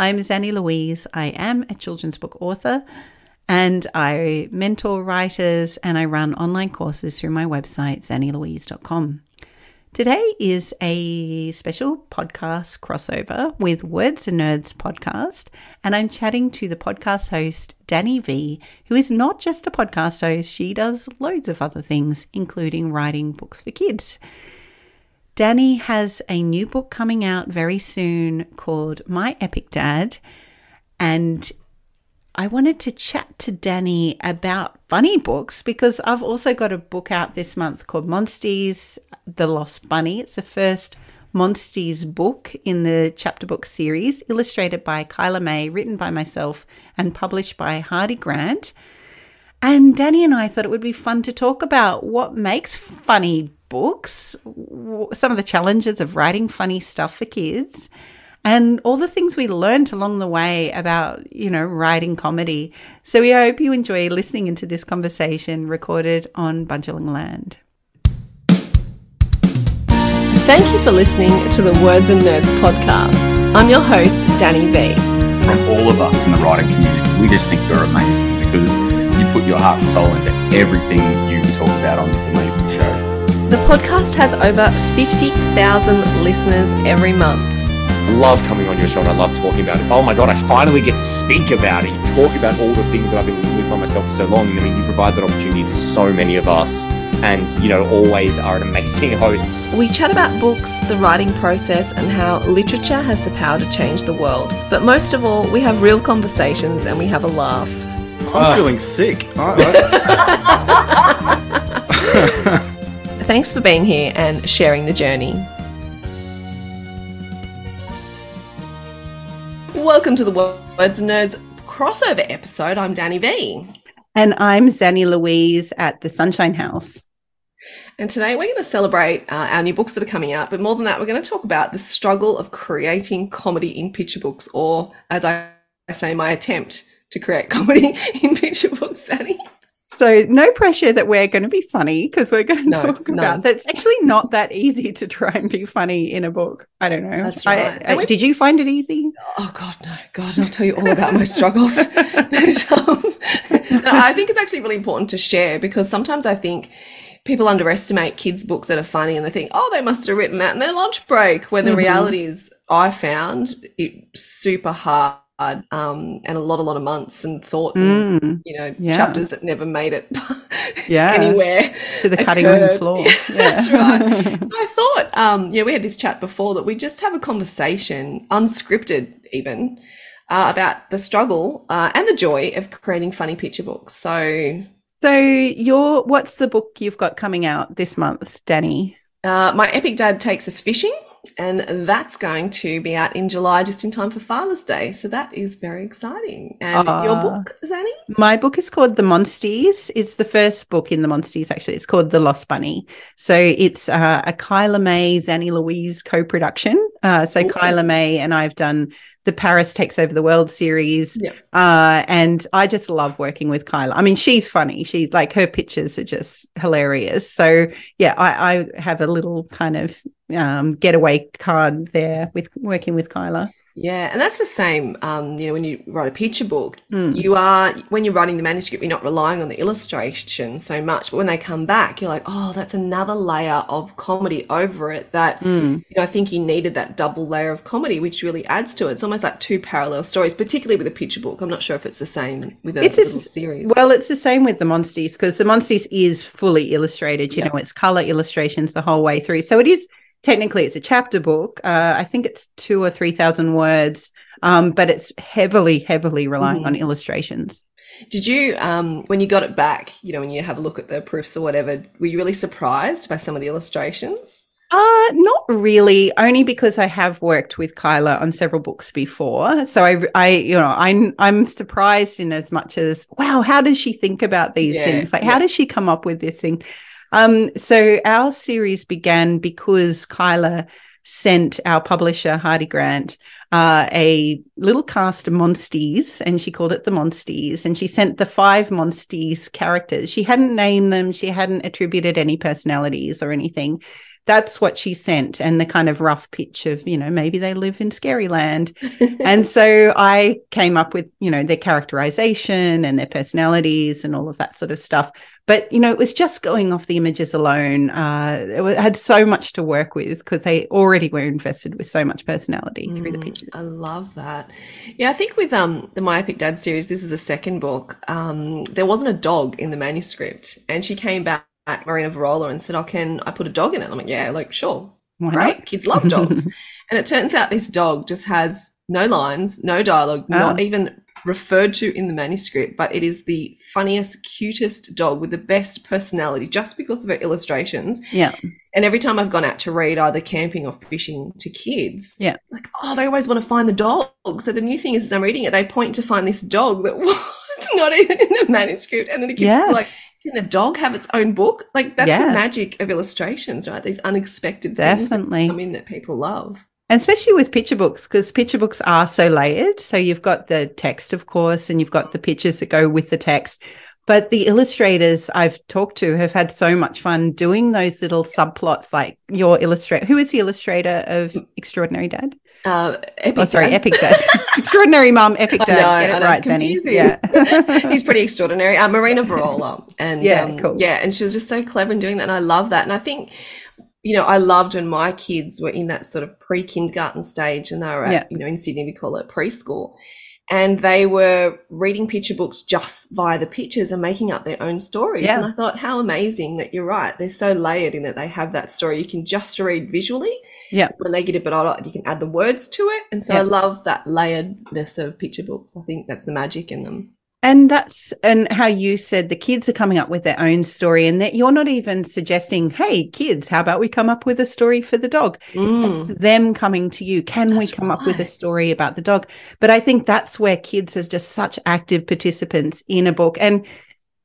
I'm Zanni Louise. I am a children's book author and I mentor writers and I run online courses through my website, zannilouise.com. Today is a special podcast crossover with Words and Nerds podcast, and I'm chatting to the podcast host, Dani Vee, who is not just a podcast host, she does loads of other things, including writing books for kids. Dani has a new book coming out very soon called My Epic Dad, and I wanted to chat to Dani about funny books because I've also got a book out this month called Monsties, The Lost Bunny. It's the first Monsties book in the chapter book series, illustrated by Kyla May, written by myself, and published by Hardie Grant. And Dani and I thought it would be fun to talk about what makes funny books, some of the challenges of writing funny stuff for kids and all the things we learned along the way about, you know, writing comedy. So we hope you enjoy listening into this conversation recorded on Bundjalung land. Thank you for listening to the Words and Nerds podcast. I'm your host, Dani Vee. From all of us in the writing community, we just think you're amazing because you put your heart and soul into everything you talk about on this amazing show. The podcast has over 50,000 listeners every month love coming on your show and I love talking about it. Oh my God, I finally get to speak about it, talk about all the things that I've been with by myself for so long. I mean, you provide that opportunity to so many of us and, you know, always are an amazing host. We chat about books, the writing process, and how literature has the power to change the world. But most of all, we have real conversations and we have a laugh. I'm uh. feeling sick. Thanks for being here and sharing the journey. Welcome to the Words Nerds crossover episode. I'm Dani Vee. And I'm Zanni Louise at the Sunshine House. And today we're going to celebrate uh, our new books that are coming out. But more than that, we're going to talk about the struggle of creating comedy in picture books, or as I say, my attempt to create comedy in picture books, Zanni. So no pressure that we're going to be funny because we're going to no, talk about that's actually not that easy to try and be funny in a book. I don't know. That's right. I, I, did you find it easy? Oh God, no, God, I'll tell you all about my struggles. but, um, I think it's actually really important to share because sometimes I think people underestimate kids' books that are funny and they think, oh, they must have written that in their lunch break. When the mm-hmm. reality is, I found it super hard um, and a lot, a lot of months and thought, mm, and, you know, yeah. chapters that never made it yeah. anywhere to the cutting room floor. Yeah. That's right. so I thought, um, you know, we had this chat before that we just have a conversation, unscripted even, uh, about the struggle uh, and the joy of creating funny picture books. So, so your what's the book you've got coming out this month, Dani? Uh, my epic dad takes us fishing and that's going to be out in July, just in time for Father's Day. So that is very exciting. And uh, your book, Zanni? My book is called The Monsties. It's the first book in the Monsties, actually. It's called The Lost Bunny. So it's uh, a Kyla May, Zanni Louise co-production. Uh, so Ooh. Kyla May and I've done the Paris Takes Over the World series. Yeah. Uh, and I just love working with Kyla. I mean, she's funny. She's like her pictures are just hilarious. So yeah, I, I have a little kind of um, getaway card there with working with Kyla. Yeah, and that's the same. Um, you know, when you write a picture book, mm. you are when you're writing the manuscript, you're not relying on the illustration so much. But when they come back, you're like, oh, that's another layer of comedy over it. That mm. you know, I think you needed that double layer of comedy, which really adds to it. It's almost like two parallel stories, particularly with a picture book. I'm not sure if it's the same with a, it's a series. Well, it's the same with the Monsties because the Monsties is fully illustrated. You know, it's color illustrations the whole way through, so it is technically it's a chapter book. Uh, I think it's two or three thousand words, um, but it's heavily, heavily relying mm. on illustrations. Did you, um, when you got it back, you know, when you have a look at the proofs or whatever, were you really surprised by some of the illustrations? Uh, not really, only because I have worked with Kyla on several books before. So I, I, you know, I'm, I'm surprised in as much as, wow, how does she think about these yeah, things? Like, yeah. how does she come up with this thing? Um, so our series began because Kyla sent our publisher Hardie Grant uh, a little cast of Monsties, and she called it the Monsties. And she sent the five Monsties characters. She hadn't named them. She hadn't attributed any personalities or anything. That's what she sent and the kind of rough pitch of, you know, maybe they live in scary land. and so I came up with, you know, their characterization and their personalities and all of that sort of stuff. But, you know, it was just going off the images alone. Uh, it had so much to work with because they already were invested with so much personality mm, through the mm, pictures. I love that. Yeah, I think with um, the My Epic Dad series, this is the second book. Um, there wasn't a dog in the manuscript. And she came back Marina Varola and said, "Oh, can I put a dog in it?" I'm like, "Yeah, like sure, Why great. Not? Kids love dogs." and it turns out this dog just has no lines, no dialogue, oh. not even referred to in the manuscript, but it is the funniest, cutest dog with the best personality just because of her illustrations. Yeah. And every time I've gone out to read either camping or fishing to kids, yeah, like, oh, they always want to find the dog. So the new thing is, as I'm reading it, they point to find this dog that was not even in the manuscript. And then the kids yeah. are like, can a dog have its own book? Like that's yeah. the magic of illustrations, right? These unexpected Definitely. things that come in that people love. And especially with picture books, because picture books are so layered. So you've got the text, of course, and you've got the pictures that go with the text. But the illustrators I've talked to have had so much fun doing those little subplots, like your illustrator. Who is the illustrator of Extraordinary Dad? Uh, Epic oh, sorry, Dad. Epic Dad. extraordinary Mum, Epic Dad. I know, Get it right, Zanni. Yeah. He's pretty extraordinary. Uh, Marina Varola. And yeah, um, cool. yeah, and she was just so clever in doing that. And I love that. And I think you know, I loved when my kids were in that sort of pre kindergarten stage and they were at, yeah. you know, in Sydney, we call it preschool. And they were reading picture books just via the pictures and making up their own stories. Yeah. And I thought, how amazing that you're right. They're so layered in that they have that story. You can just read visually. Yeah. When they get a bit older, you can add the words to it. And so yeah. I love that layeredness of picture books. I think that's the magic in them. And that's and how you said the kids are coming up with their own story, and that you're not even suggesting, "Hey, kids, how about we come up with a story for the dog?" Mm. It's them coming to you. Can that's we come right. up with a story about the dog? But I think that's where kids are just such active participants in a book, and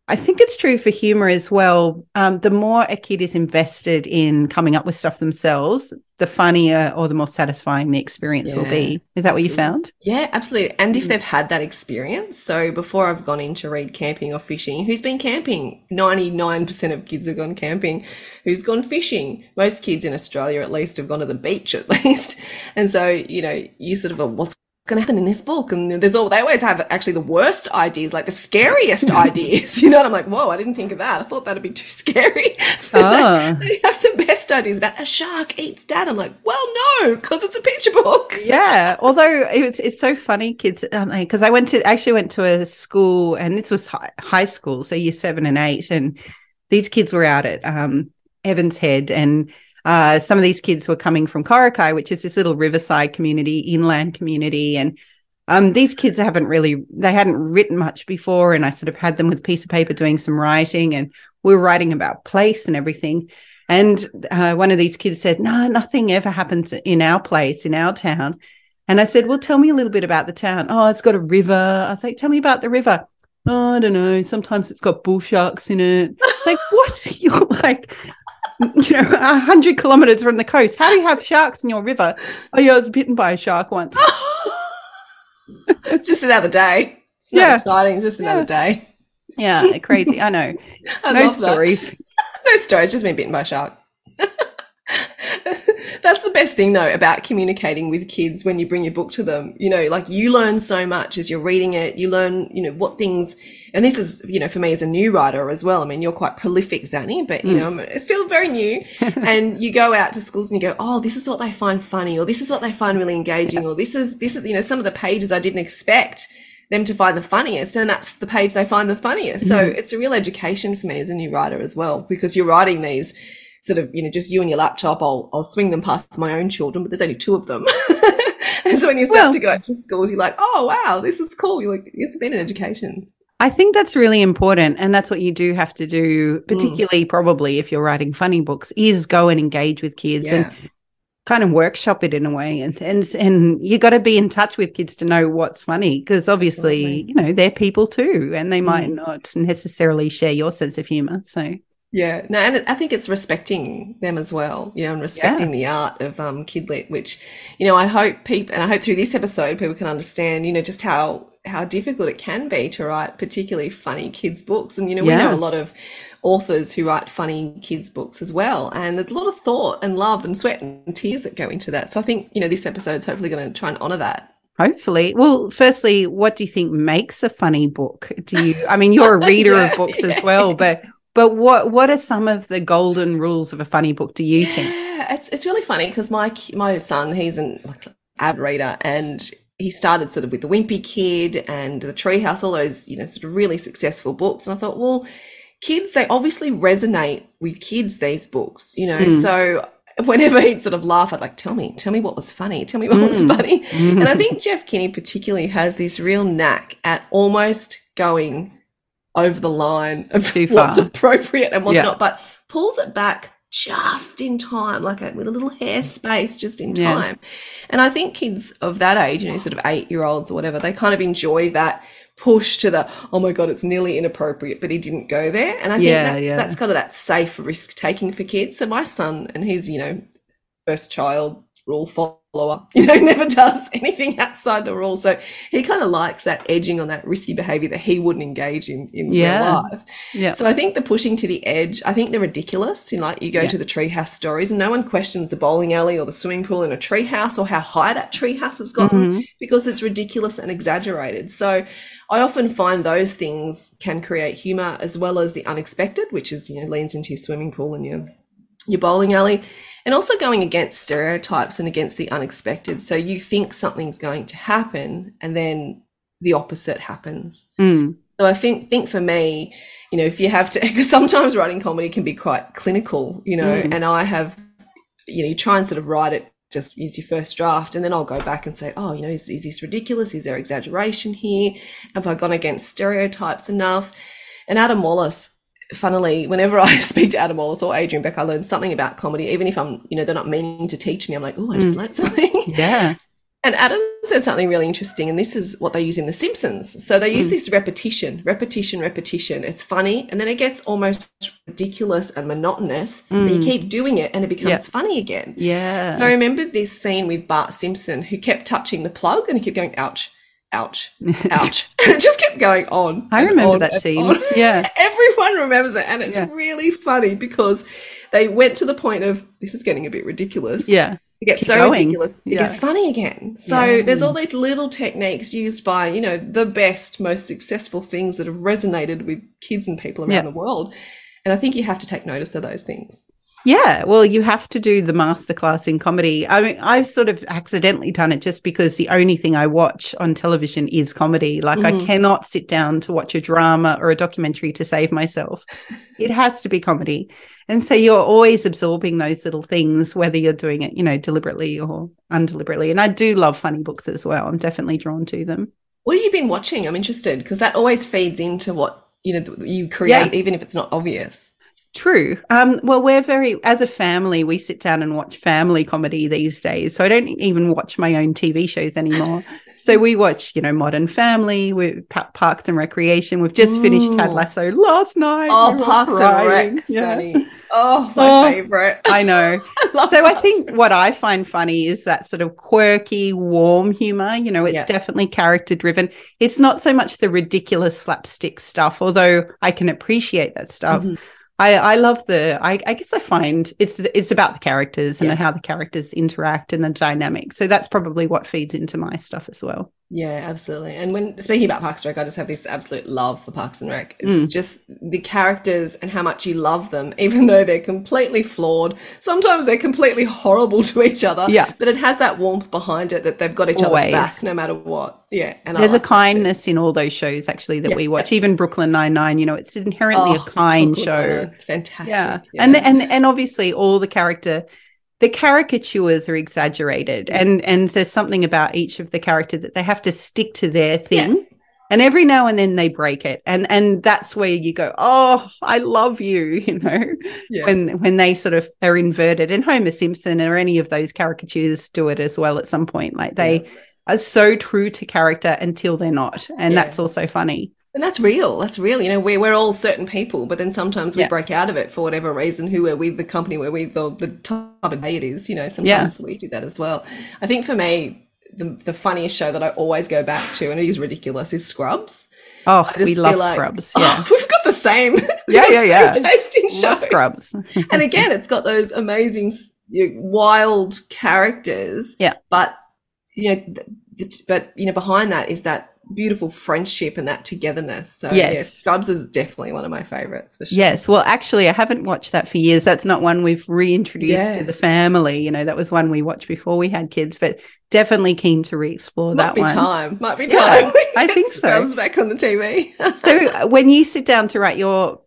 I think it's true for humor as well. Um, the more a kid is invested in coming up with stuff themselves, the funnier or the more satisfying the experience yeah, will be. Is that absolutely. what you found? Yeah, absolutely. And if mm. they've had that experience, so before I've gone in to read camping or fishing, who's been camping? 99% of kids have gone camping. Who's gone fishing? Most kids in Australia, at least, have gone to the beach at least. And so, you know, you sort of, are, what's going to happen in this book. And there's all they always have actually the worst ideas like the scariest ideas you know? And i'm like whoa i didn't think of that. I thought that'd be too scary. Oh. they have the best ideas about a shark eats dad. I'm like well no because it's a picture book. Yeah although it's it's so funny kids because i went to actually went to a school and this was high, high school so year seven and eight and these kids were out at um, evans head and uh, some of these kids were coming from Coraki, which is this little riverside community, inland community. And um, these kids haven't really, they hadn't written much before. And I sort of had them with a piece of paper doing some writing and we were writing about place and everything. And uh, one of these kids said, No, nothing ever happens in our place, in our town. And I said, Well, tell me a little bit about the town. Oh, it's got a river. I was like, Tell me about the river. Oh, I don't know. Sometimes it's got bull sharks in it. like, what? You're like, you know, a hundred kilometers from the coast. How do you have sharks in your river? Oh, yeah, I was bitten by a shark once. just another day. It's not yeah. exciting. Just another yeah. day. Yeah, crazy. I know. I no stories. no stories. Just been bitten by a shark. That's the best thing though about communicating with kids when you bring your book to them. You know, like you learn so much as you're reading it. You learn, you know, what things, and this is, you know, for me as a new writer as well. I mean, you're quite prolific, Zanni, but you mm. know, I'm still very new. and you go out to schools and you go, oh, this is what they find funny, or this is what they find really engaging, or this is, this is, you know, some of the pages I didn't expect them to find the funniest and that's the page they find the funniest. So mm. it's a real education for me as a new writer as well, because you're writing these sort of, you know, just you and your laptop, I'll, I'll swing them past my own children, but there's only two of them. and so when you start well, to go out to schools, you're like, oh, wow, this is cool. You're like, it's been an education. I think that's really important. And that's what you do have to do, mm. particularly mm. probably if you're writing funny books, is go and engage with kids yeah. and kind of workshop it in a way. And and and you got to be in touch with kids to know what's funny because obviously, Absolutely. you know, they're people too, and they might mm. not necessarily share your sense of humor. So yeah, no, and I think it's respecting them as well, you know, and respecting yeah. the art of um, kidlit, which, you know, I hope people, and I hope through this episode people can understand, you know, just how how difficult it can be to write particularly funny kids books and you know we know a lot of authors who write funny kids books as well and there's a lot of thought and love and sweat and tears that go into that so i think you know this episode's hopefully going to try and honor that Hopefully. Well, firstly, what do you think makes a funny book? Do you I mean you're a reader Yeah, of books yeah. as well, but but what what are some of the golden rules of a funny book do you think? Yeah, it's it's really funny because my my son, he's an like, avid reader, and he started sort of with the Wimpy Kid and the Treehouse, all those you know sort of really successful books. And I thought, well, kids they obviously resonate with kids these books, you know. Mm. So whenever he'd sort of laugh, I'd like, tell me, tell me what was funny, tell me what was Mm. funny. And I think Jeff Kinney particularly has this real knack at almost going over the line of Too what's appropriate and what's Yeah. not, but pulls it back just in time, like a, with a little hair space just in Yeah. time. And I think kids of that age, you know, sort of eight year olds or whatever, they kind of enjoy that push to the oh my god it's nearly inappropriate but he didn't go there and i think Yeah, that's yeah. that's kind of that safe risk taking for kids so my son and he's you know first child rule follower you know never does anything outside the rules so he kind of likes that edging on that risky behavior that he wouldn't engage in in Yeah. real life Yeah. so I think the pushing to the edge, I think they're ridiculous. You know, like you go Yeah. to the treehouse stories and no one questions the bowling alley or the swimming pool in a treehouse or how high that treehouse has gotten Mhm. because it's ridiculous and exaggerated. So I often find those things can create humor as well as the unexpected, which is, you know, leans into your swimming pool and your your bowling alley and also going against stereotypes and against the unexpected. So you think something's going to happen and then the opposite happens. Mm. So I think think for me, you know, if you have to, because sometimes writing comedy can be quite clinical, you know, Mm. and I have, you know, you try and sort of write it just use your first draft, and then I'll go back and say, oh, you know, is, is this ridiculous? Is there exaggeration here? Have I gone against stereotypes enough? And Adam Wallace, funnily, whenever I speak to Adam Wallace or Adrian Beck, I learn something about comedy, even if I'm, you know, they're not meaning to teach me. I'm like, oh, I just Mm. learned something. Yeah. And Adam said something really interesting, and this is what they use in The Simpsons. So they use Mm. this repetition, repetition, repetition. It's funny, and then it gets almost ridiculous and monotonous. But you Mm. keep doing it, and it becomes Yeah. funny again. Yeah. So I remember this scene with Bart Simpson, who kept touching the plug, and he kept going, "Ouch, ouch, ouch," and it just kept going on. I remember on that scene. on. Yeah. Everyone remembers it, and it's Yeah. really funny because they went to the point of this is getting a bit ridiculous. Yeah. It gets Keep so going. ridiculous. It gets funny again. So Yeah. there's all these little techniques used by, you know, the best, most successful things that have resonated with kids and people around Yeah. the world. And I think you have to take notice of those things. Yeah, well, you have to do the masterclass in comedy. I mean, I've sort of accidentally done it just because the only thing I watch on television is comedy. Like, I Mhm. cannot sit down to watch a drama or a documentary to save myself. it has to be comedy. And so you're always absorbing those little things, whether you're doing it, you know, deliberately or undeliberately. And I do love funny books as well. I'm definitely drawn to them. What have you been watching? I'm interested because that always feeds into what, you know, you create, even if it's not obvious. True. Um, well, we're very, as a family, we sit down and watch family comedy these days. So I don't even watch my own TV shows anymore. so we watch, you know, Modern Family, we Pa- Parks and Recreation. We've just finished Ted Lasso last night. Oh, We Parks and crying. Rec, Yeah. Oh, my Oh. favorite. I know. love so I think what I find funny is that sort of quirky, warm humor. You know, it's Yeah. definitely character driven. It's not so much the ridiculous slapstick stuff, although I can appreciate that stuff. Mhm. I, I love the. I, I guess I find it's it's about the characters and Yeah. how the characters interact and the dynamic. So that's probably what feeds into my stuff as well. Yeah, absolutely. And when speaking about Parks and Rec, I just have this absolute love for Parks and Rec. It's Mm. just the characters and how much you love them, even though they're completely flawed. Sometimes they're completely horrible to each other. Yeah. But it has that warmth behind it that they've got each Always. other's back no matter what. Yeah. And I There's like a kindness in all those shows actually that Yeah, we watch. Even Brooklyn Nine Nine. You know, it's inherently Oh, a kind Brooklyn show. Nine-Nine. Fantastic. yeah. and and and obviously all the character the caricatures are exaggerated and and there's something about each of the character that they have to stick to their thing and every now and then they break it and and that's where you go oh i love you you know yeah. when when they sort of are inverted and homer simpson or any of those caricatures do it as well at some point like they Yeah. are so true to character until they're not and Yeah. that's also funny And that's real. That's real. You know, we're, we're all certain people, but then sometimes we Yeah. break out of it for whatever reason, who we're with, the company we're with, or the time of day it is. You know, sometimes we do that as well. I think for me, the, the funniest show that I always go back to, and it is ridiculous, is Scrubs. Oh, we love like, Scrubs. oh, Yeah. we've got the same. Yeah, yeah, yeah. Taste in shows. Scrubs. and again, it's got those amazing, you know, wild characters. Yeah. But you know, but you know, behind that is that beautiful friendship and that togetherness. So Yes. yes, Scrubs is definitely one of my favorites for sure. Yes. Well, actually, I haven't watched that for years. That's not one we've reintroduced Yeah. to the family. You know, that was one we watched before we had kids, but definitely keen to re explore that one. Might that be one. time. Might be Yeah, time. I think so. Scrubs back on the TV. So, uh, when you sit down to write your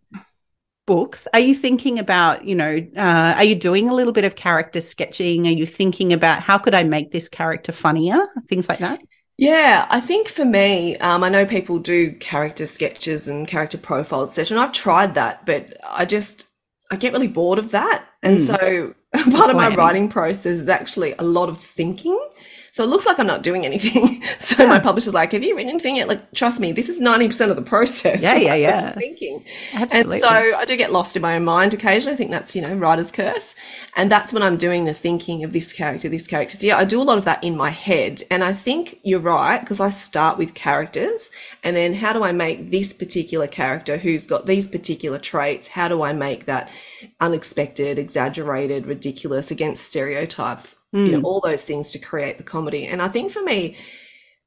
books, are you thinking about, you know, uh, are you doing a little bit of character sketching? Are you thinking about how could I make this character funnier? Things like that? Yeah, I think for me, um, I know people do character sketches and character profiles, etc. And I've tried that, but I just I get really bored of that. And Mm. so part of my writing process is actually a lot of thinking. So it looks like I'm not doing anything. So my publisher's like, "Have you written anything yet?" Like, trust me, this is ninety percent of the process. Yeah, yeah, yeah. Thinking. Absolutely. And so I do get lost in my own mind occasionally. I think that's, you know, writer's curse. And that's when I'm doing the thinking of this character, this character. So yeah, I do a lot of that in my head. And I think you're right, because I start with characters and then how do I make this particular character who's got these particular traits? How do I make that unexpected, exaggerated, ridiculous against stereotypes? You know, all those things to create the comedy. And I think for me,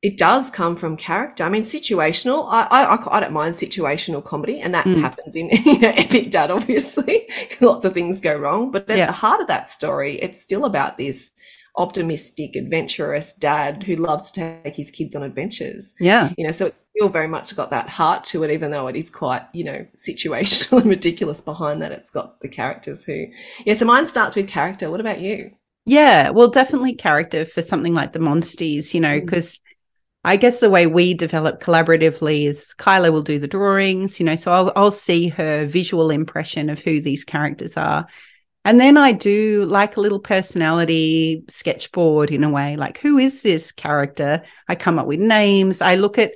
it does come from character. I mean, situational. I I, I don't mind situational comedy, and that Mm. happens in you know Epic Dad. Obviously, lots of things go wrong, but at Yeah. the heart of that story, it's still about this optimistic, adventurous dad who loves to take his kids on adventures. yeah. You know, so it's still very much got that heart to it, even though it is quite, you know, situational and ridiculous behind that. It's got the characters who, yeah. So mine starts with character. What about you? Yeah, well, definitely character for something like the Monsties, you know, Mm. because I guess the way we develop collaboratively is Kyla will do the drawings, you know, so I'll I'll see her visual impression of who these characters are. And then I do like a little personality sketchboard in a way, like who is this character? I come up with names. I look at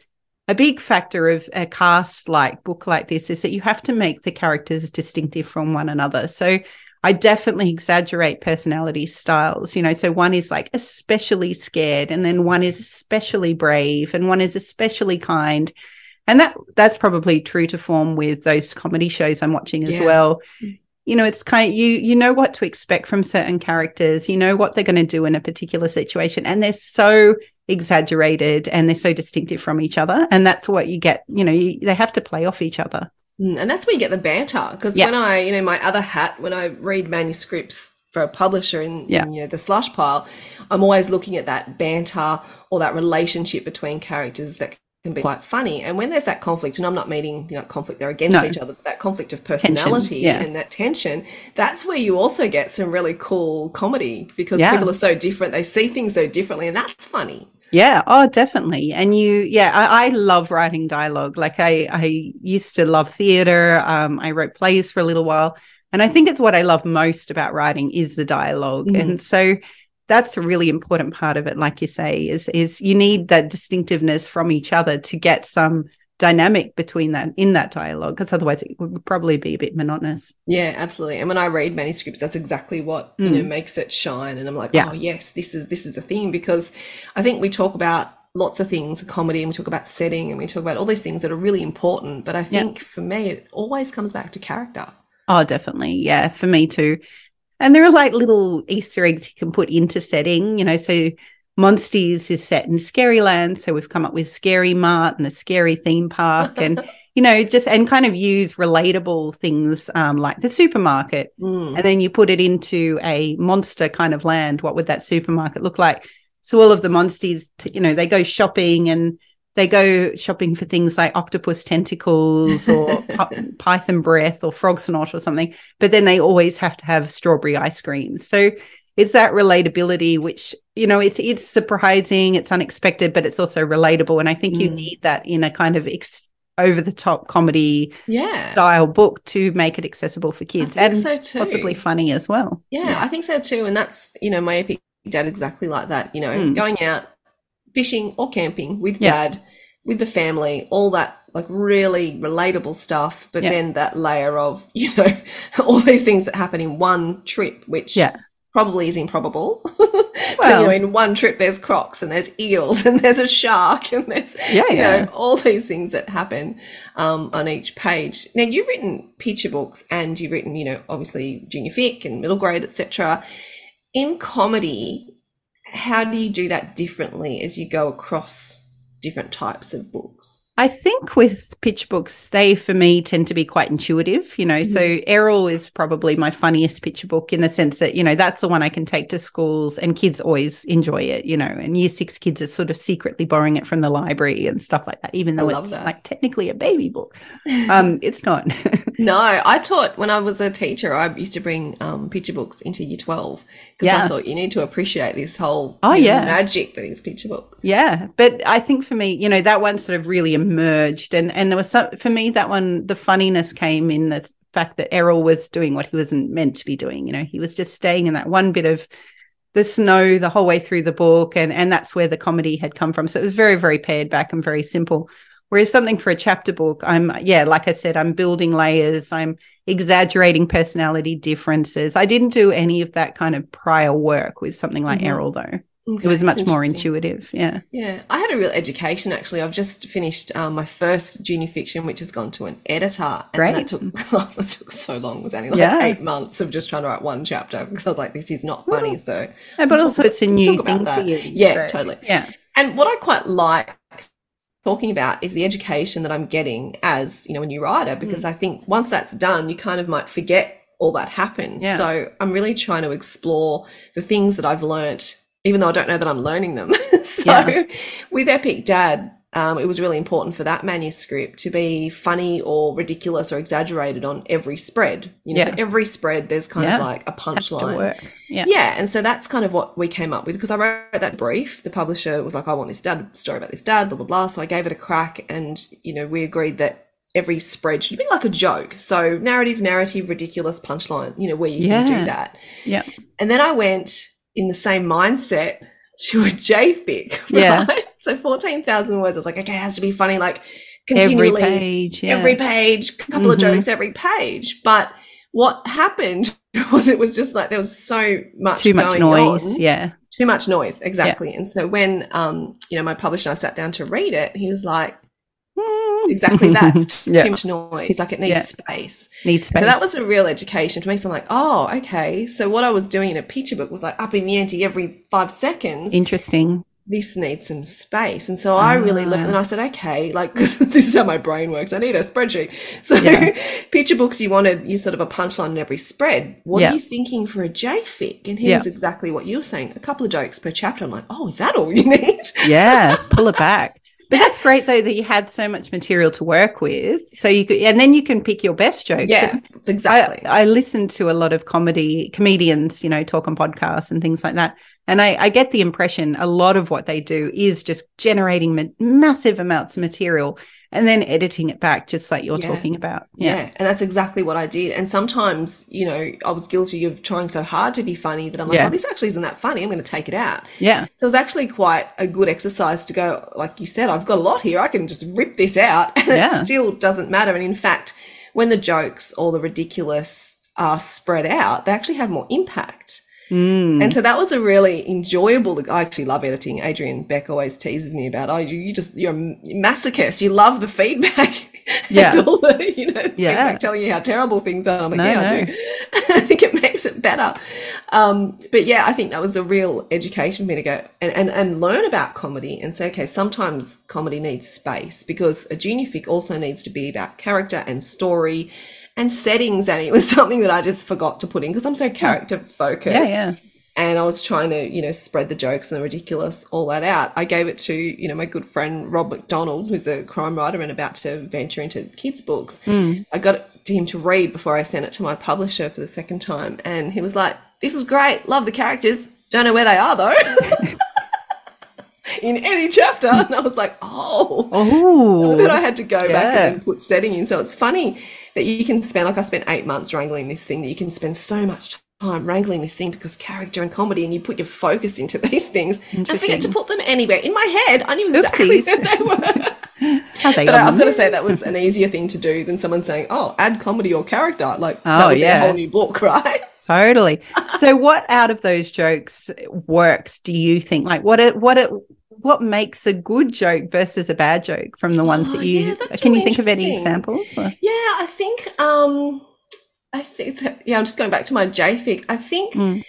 a big factor of a cast like book like this is that you have to make the characters distinctive from one another. So I definitely exaggerate personality styles, you know. So one is like especially scared, and then one is especially brave, and one is especially kind. And that that's probably true to form with those comedy shows I'm watching as Yeah. well. You know, it's kind of, you you know what to expect from certain characters, you know what they're going to do in a particular situation, and they're so exaggerated and they're so distinctive from each other, and that's what you get. You know, you, they have to play off each other. Mm, And that's where you get the banter. Because Yeah. when I, you know, my other hat, when I read manuscripts for a publisher in, Yeah. in you know, the slush pile, I'm always looking at that banter or that relationship between characters that can be quite funny. And when there's that conflict, and I'm not meaning, you know, conflict they're against No. each other, but that conflict of personality yeah. and that tension, that's where you also get some really cool comedy because Yeah. people are so different. They see things so differently, and that's funny. Yeah, oh, definitely. And you, yeah, I, I love writing dialogue. Like I, I used to love theater. Um, I wrote plays for a little while, and I think it's what I love most about writing is the dialogue. Mhm. And so that's a really important part of it. Like you say, is is you need that distinctiveness from each other to get some dynamic between that in that dialogue, because otherwise it would probably be a bit monotonous. Yeah, absolutely. And when I read manuscripts, that's exactly what you know makes it shine. And I'm like, Mm. Yeah. oh yes, this is this is the thing because I think we talk about lots of things, comedy, and we talk about setting, and we talk about all these things that are really important. But I Yeah. think for me, it always comes back to character. Oh, definitely. Yeah, for me too. And there are like little Easter eggs you can put into setting, you know. So Monsties is set in Scaryland. So we've come up with Scary Mart and the Scary Theme Park and, you know, just and kind of use relatable things um, like the supermarket. Mm. And then you put it into a monster kind of land. What would that supermarket look like? So all of the Monsties, t- you know, they go shopping and they go shopping for things like octopus tentacles or python breath or frog snot or something. But then they always have to have strawberry ice cream. So it's that relatability, which you know, it's it's surprising, it's unexpected, but it's also relatable. And I think you Mm. need that in a kind of ex- over the top comedy Yeah. style book to make it accessible for kids and so too. possibly funny as well. Yeah, I think so too. And that's, you know, my epic dad exactly like that, you know, Mm. going out fishing or camping with Yeah. dad, with the family, all that like really relatable stuff. But Yeah. then that layer of, you know, all these things that happen in one trip, which Yeah. probably is improbable. Well- you know, in one trip, there's crocs and there's eels and there's a shark and there's, Yeah, you know, all these things that happen um, on each page. Now, you've written picture books and you've written, you know, obviously junior fic and middle grade, etc. In comedy, how do you do that differently as you go across different types of books? I think with picture books, they for me tend to be quite intuitive, you know. So Errol is probably my funniest picture book in the sense that, you know, that's the one I can take to schools and kids always enjoy it, you know. And year six kids are sort of secretly borrowing it from the library and stuff like that, even though it's that. like technically a baby book. Um, it's not. No, I taught when I was a teacher. I used to bring um, picture books into year twelve because Yeah. I thought you need to appreciate this whole Oh, yeah. magic that is picture book. Yeah, but I think for me, you know, that one sort of really emerged, and and there was some for me that one. The funniness came in the fact that Errol was doing what he wasn't meant to be doing. You know, he was just staying in that one bit of the snow the whole way through the book, and and that's where the comedy had come from. So it was very very pared back and very simple. Whereas something for a chapter book, I'm yeah, like I said, I'm building layers. I'm exaggerating personality differences. I didn't do any of that kind of prior work with something like Mhm. Errol, though. Okay, It was much more intuitive. Yeah. Yeah, I had a real education actually. I've just finished um, my first junior fiction, which has gone to an editor, and Great. that took that took so long. It was only like Yeah. eight months of just trying to write one chapter because I was like, this is not funny. So, No, but also about- it's a new thing for you. Yeah, So, totally. Yeah. and what I quite like talking about is the education that I'm getting as you know a new writer because Mm. I think once that's done, you kind of might forget all that happened. Yeah. So I'm really trying to explore the things that I've learnt, even though I don't know that I'm learning them. so Yeah. with Epic Dad, um, it was really important for that manuscript to be funny or ridiculous or exaggerated on every spread. You know, so every spread there's kind Yeah. of like a punchline. Yeah. Yeah, and so that's kind of what we came up with because I wrote that brief. The publisher was like, "I want this dad story about this dad," blah blah blah. So I gave it a crack, and you know, we agreed that every spread should be like a joke. So narrative, narrative, ridiculous, punchline. You know, where you can do that. Yeah. And then I went in the same mindset to a JFIC. Right? Yeah. So fourteen thousand words. I was like, okay, it has to be funny, like Every continually page. Yeah. every page, a couple of Mhm. jokes every page. But what happened was it was just like there was so much Too much noise. on. Yeah. Too much noise, exactly. And so when um, you know, my publisher and I sat down to read it, he was like, exactly that's yeah. too much noise. Like, it needs Yeah. space. Needs space. So that was a real education to me. So I'm like, oh, okay. So what I was doing in a picture book was like up in the ante every five seconds interesting. this needs some space. And so I really looked Ah. and I said, okay, like this is how my brain works. I need a spreadsheet. So Yeah. picture books, you wanted you sort of a punchline in every spread. What are you thinking for a JFIC? And here's exactly what you were saying. A couple of jokes per chapter. I'm like, oh, is that all you need? Yeah. Pull it back. But that's great though that you had so much material to work with. So you could, and then you can pick your best jokes. yeah, I, exactly. I listen to a lot of comedy comedians, you know, talk on podcasts and things like that. And I, I get the impression a lot of what they do is just generating ma- massive amounts of material and then editing it back, just like you're Yeah. talking about. yeah. Yeah. and that's exactly what I did. And sometimes, you know, I was guilty of trying so hard to be funny that I'm like, Yeah. oh, this actually isn't that funny. I'm going to take it out. Yeah. So it was actually quite a good exercise to go, like you said, I've got a lot here. I can just rip this out and it still doesn't matter. And in fact, when the jokes or the ridiculous are spread out, they actually have more impact. Mm. And so that was a really enjoyable. I actually love editing. Adrian Beck always teases me about, oh, you, you just you're a masochist. You love the feedback. Yeah. the you know Yeah. telling you how terrible things are. I'm like, No, yeah, I do. I think it makes it better. Um, but yeah, I think that was a real education for me to go and, and, and learn about comedy and say, okay, sometimes comedy needs space because a junior fic also needs to be about character and story and settings. And it was something that I just forgot to put in because I'm so character focused yeah. Yeah. and I was trying to, you know, spread the jokes and the ridiculous, all that out. I gave it to, you know, my good friend Rob McDonald, who's a crime writer and about to venture into kids' books. Hmm. I got it to him to read before I sent it to my publisher for the second time. And he was like, This is great. Love the characters. Don't know where they are though. In any chapter. And I was like, Oh. Oh. Then I had to go back and put setting in. So it's funny that you can spend, like I spent eight months wrangling this thing, that you can spend so much time wrangling this thing because character and comedy, and you put your focus into these things and forget to put them anywhere. In my head, I knew exactly Oopsies. where they were. They But I, I've got to say that was an easier thing to do than someone saying, "Oh, add comedy or character." Like Oh, that would be a whole new book, right? Totally. so, what out of those jokes works? Do you think? Like, what it, what it, what makes a good joke versus a bad joke from the ones Oh, that you? yeah, can really you think of any examples? or- Yeah, I think um I think yeah, I'm just going back to my JFIC. I think Mm.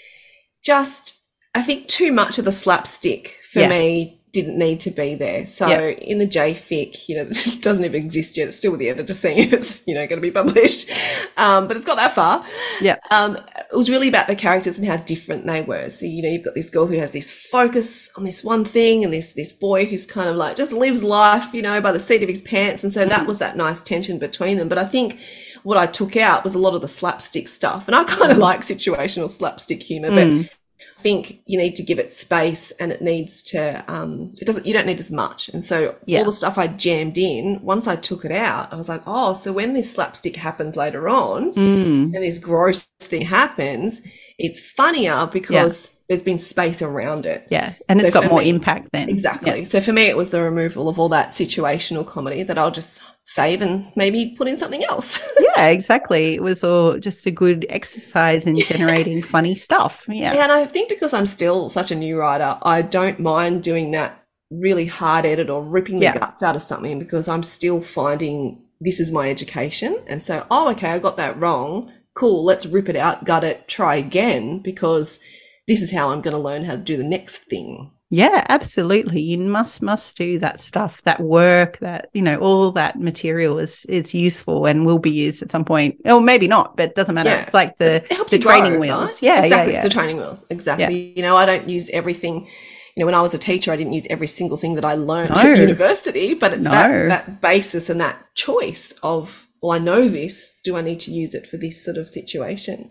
just I think too much of the slapstick for Yeah. me didn't need to be there. So Yeah. in the JFIC, you know, it doesn't even exist yet. It's still with the editor seeing if it's, you know, going to be published. Um, but it's got that far. Yeah. Um, it was really about the characters and how different they were. So, you know, you've got this girl who has this focus on this one thing and this, this boy who's kind of like just lives life, you know, by the seat of his pants. And so that was that nice tension between them. But I think what I took out was a lot of the slapstick stuff. And I kind of like situational slapstick humor, but Mm. I think you need to give it space and it needs to um it doesn't you don't need as much and so Yeah. all the stuff i jammed in once i took it out i was like oh so when this slapstick happens later on Mm. and this gross thing happens it's funnier because there's been space around it Yeah, and it's So got more me- impact then. exactly so for me it was the removal of all that situational comedy that i'll just save and maybe put in something else Yeah, exactly. It was all just a good exercise in generating funny stuff. Yeah. Yeah, and I think because I'm still such a new writer, I don't mind doing that really hard edit or ripping the Yeah. guts out of something because I'm still finding this is my education. And so, oh, okay, I got that wrong. Cool, let's rip it out, gut it, try again because this is how I'm going to learn how to do the next thing. Yeah, absolutely. You must must do that stuff, that work, that you know, all that material is is useful and will be used at some point. Or maybe not, but it doesn't matter. Yeah. It's like the It helps the you grow, training right? wheels. Yeah, exactly. yeah, It's the training wheels. Exactly. You know, I don't use everything. You know, when I was a teacher, I didn't use every single thing that I learned No. at university, but it's No. that that basis and that choice of, well, I know this. Do I need to use it for this sort of situation?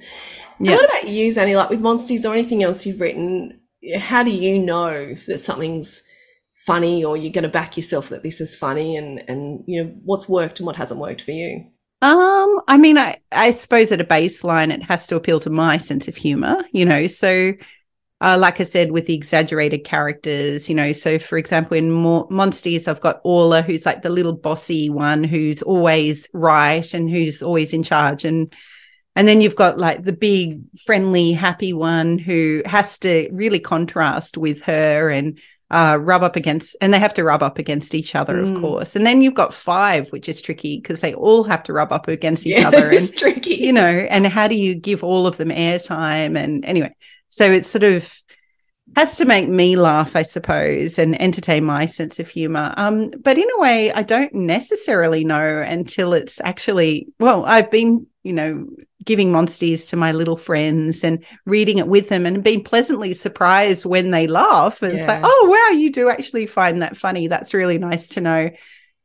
And Yeah. what about you, Zanni? Like with Monsties or anything else you've written, how do you know that something's funny or you're going to back yourself that this is funny and and you know what's worked and what hasn't worked for you? Um, I mean, I, I suppose at a baseline, it has to appeal to my sense of humor, you know. So, uh, like I said, with the exaggerated characters, you know. So, for example, in Mo- Monsties, I've got Orla, who's like the little bossy one who's always right and who's always in charge, and and then you've got like the big, friendly, happy one who has to really contrast with her and uh, rub up against, and they have to rub up against each other, Mm. of course. And then you've got five, which is tricky because they all have to rub up against each Yeah, other. it's tricky. you know, and how do you give all of them airtime? And anyway, so it's sort of has to make me laugh, I suppose, and entertain my sense of humor. Um, but in a way, I don't necessarily know until it's actually, well, I've been, you know, giving Monsties to my little friends and reading it with them and being pleasantly surprised when they laugh. And it's like, oh, wow, you do actually find that funny. That's really nice to know.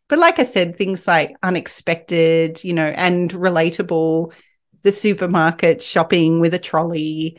But like I said, things like unexpected, you know, and relatable, the supermarket shopping with a trolley,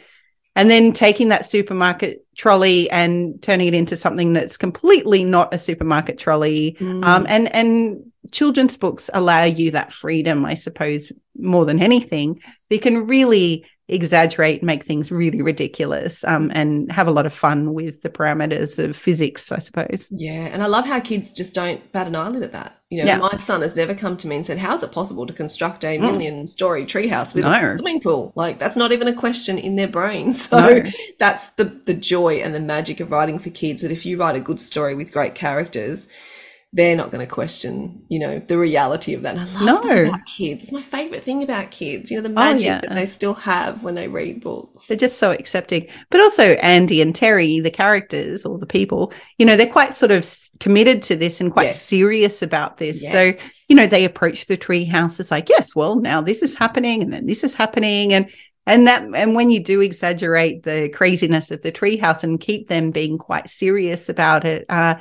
and then taking that supermarket trolley and turning it into something that's completely not a supermarket trolley. Mm. Um, and and children's books allow you that freedom, I suppose, more than anything. They can really exaggerate, make things really ridiculous, um, and have a lot of fun with the parameters of physics, I suppose. Yeah, and I love how kids just don't bat an eyelid at that. You know, Yeah. my son has never come to me and said, "How is it possible to construct a mm. million story treehouse with No. a swimming pool?" Like that's not even a question in their brain. So No. that's the the joy and the magic of writing for kids. That if you write a good story with great characters, they're not going to question, you know, the reality of that. And I love that No. about kids. It's my favorite thing about kids. You know, the magic yeah. that they still have when they read books. They're just so accepting. But also Andy and Terry, the characters or the people, you know, they're quite sort of committed to this and quite Yes. serious about this. So, you know, they approach the tree house. It's like, yes, well, now this is happening and then this is happening. And and that and when you do exaggerate the craziness of the treehouse and keep them being quite serious about it, uh,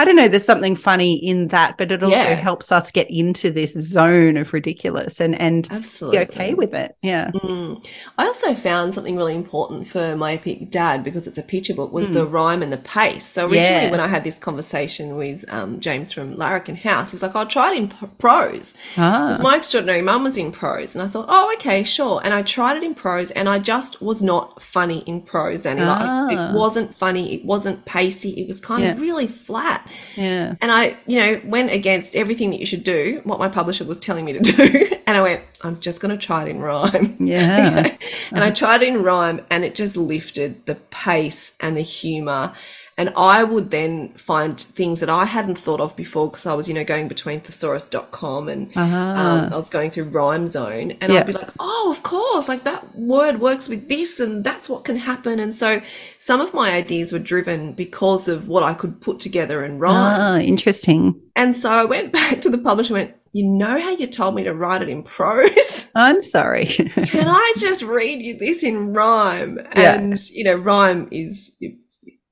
I don't know, there's something funny in that, but it also Yeah. helps us get into this zone of ridiculous and and Absolutely. be okay with it. Yeah. Mm. I also found something really important for my epic dad because it's a picture book was the rhyme and the pace. So originally, Hmm. Yeah. when I had this conversation with um, James from Larrikin House, he was like, "I'll try it in prose." Ah. Because my extraordinary mum was in prose, and I thought, "Oh, okay, sure." And I tried it in prose, and I just was not funny in prose. And Ah. it wasn't funny. It wasn't pacey. It was kind of really flat. Yeah. And I, you know, went against everything that you should do, what my publisher was telling me to do. And I went, I'm just going to try it in rhyme. Yeah. Okay. And I uh-huh. tried it in rhyme and it just lifted the pace and the humor. And I would then find things that I hadn't thought of before because I was, you know, going between thesaurus.com and Ah. um, I was going through Rhyme Zone. And Yeah. I'd be like, oh, of course, like that word works with this and that's what can happen. And so some of my ideas were driven because of what I could put together in rhyme. Ah, interesting. And so I went back to the publisher and went, you know how you told me to write it in prose? I'm sorry. Can I just read you this in rhyme? Yeah. And, you know, rhyme is,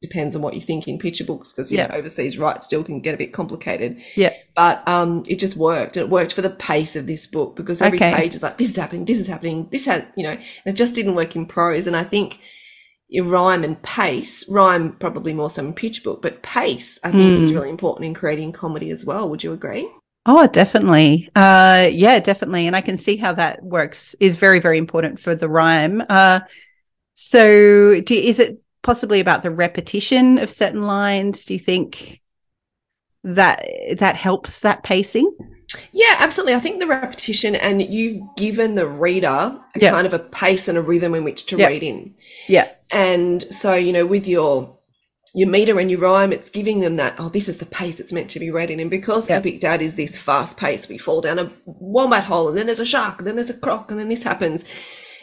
depends on what you think in picture books because, you Yeah. know, overseas right still can get a bit complicated. Yeah. But um, it just worked. It worked for the pace of this book because every Okay. page is like, this is happening, this is happening, this had, you know, and it just didn't work in prose. And I think your rhyme and pace, rhyme probably more so in picture book, but pace I think is Hmm. really important in creating comedy as well. Would you agree? Oh, definitely. Uh, yeah, definitely. And I can see how that works is very, very important for the rhyme. Uh, so do, is it possibly about the repetition of certain lines? Do you think that that helps that pacing? Yeah, absolutely. I think the repetition and you've given the reader a Yeah. kind of a pace and a rhythm in which to Yeah. read in. Yeah. And so, you know, with your your meter and your rhyme, it's giving them that, oh, this is the pace it's meant to be read in. And because Yeah. Epic Dad is this fast pace, we fall down a wombat hole and then there's a shark and then there's a croc and then this happens.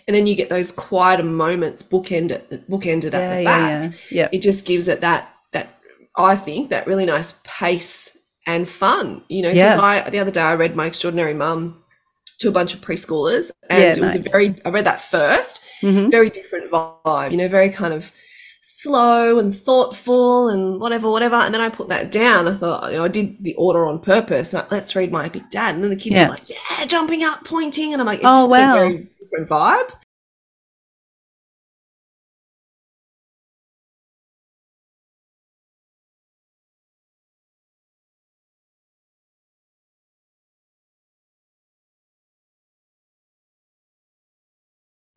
And then you get those quieter moments bookended bookended at the yeah, back yeah, yeah. it just gives it that that I think that really nice pace and fun. You know, because Yeah. I the other day I read My Extraordinary Mum to a bunch of preschoolers, and Yeah, it was a very I read that first, Mhm. very different vibe. You know, very kind of slow and thoughtful and whatever, whatever. And then I put that down. I thought, you know, I did the order on purpose. Like, Let's read My Big Dad, and then the kids Yeah. were like, yeah, jumping up, pointing, and I'm like, it's Oh, just wow. very vibe.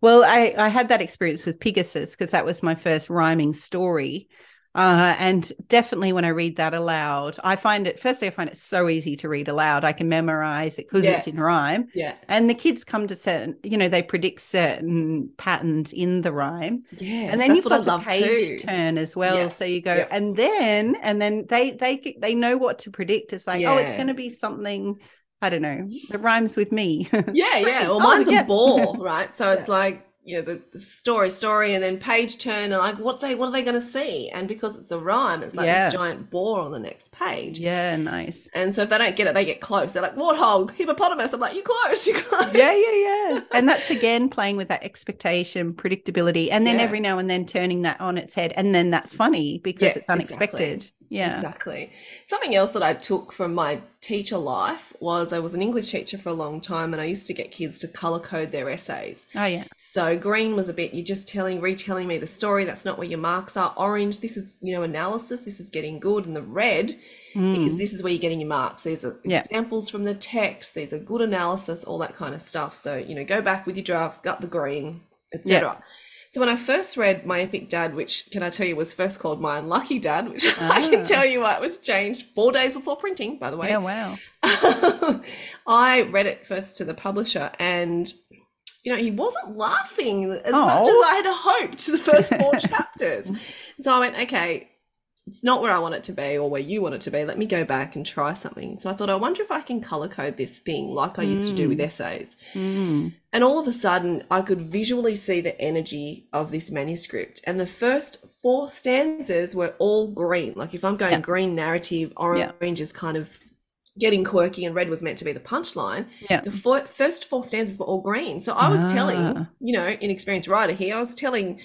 Well, I, I had that experience with Pegasus because that was my first rhyming story. Uh, and definitely when I read that aloud, I find it, firstly, I find it so easy to read aloud. I can memorize it because Yeah. it's in rhyme. Yeah, And the kids come to certain, you know, they predict certain patterns in the rhyme. yeah. and then you've got the love page too. turn as well. Yeah. So you go, Yeah. and then, and then they, they, they know what to predict. It's like, oh, it's going to be something, I don't know, that rhymes with me. Yeah, yeah. Well, Oh, mine's yeah. a ball, right? So it's like you know the, the story, story, and then page turn, and like what they what are they going to see? And because it's the rhyme, it's like Yeah. this giant ball on the next page. yeah, nice. And so if they don't get it, they get close. They're like warthog, hippopotamus. I'm like, you close, you close. yeah, yeah, yeah. And that's again playing with that expectation, predictability, and then Yeah. every now and then turning that on its head. And then that's funny because Yeah, it's exactly. Yeah. Exactly. Something else that I took from my teacher life was I was an English teacher for a long time, and I used to get kids to color code their essays. Oh, yeah. So green was a bit you're just telling retelling me the story. That's not where your marks are. Orange, this is you know analysis. This is getting good. And the red Mm. is this is where you're getting your marks. These are Yeah. examples from the text. These are good analysis. All that kind of stuff. So you know go back with your draft, got the green, etc. So when I first read My Epic Dad, which can I tell you was first called My Unlucky Dad, which I Ah. can tell you what was changed four days before printing, by the way. Yeah, wow. I read it first to the publisher and you know, he wasn't laughing as Oh. much as I had hoped the first four chapters. So I went, okay, it's not where I want it to be or where you want it to be. Let me go back and try something. So I thought, I wonder if I can color code this thing like I used to do with essays. Mm. And all of a sudden, I could visually see the energy of this manuscript. And the first four stanzas were all green. Like if I'm going Yeah. green narrative, orange is kind of getting quirky, and red was meant to be the punchline. Yeah. The four, first four stanzas were all green. So I was telling, Ah. you know, inexperienced writer here, I was telling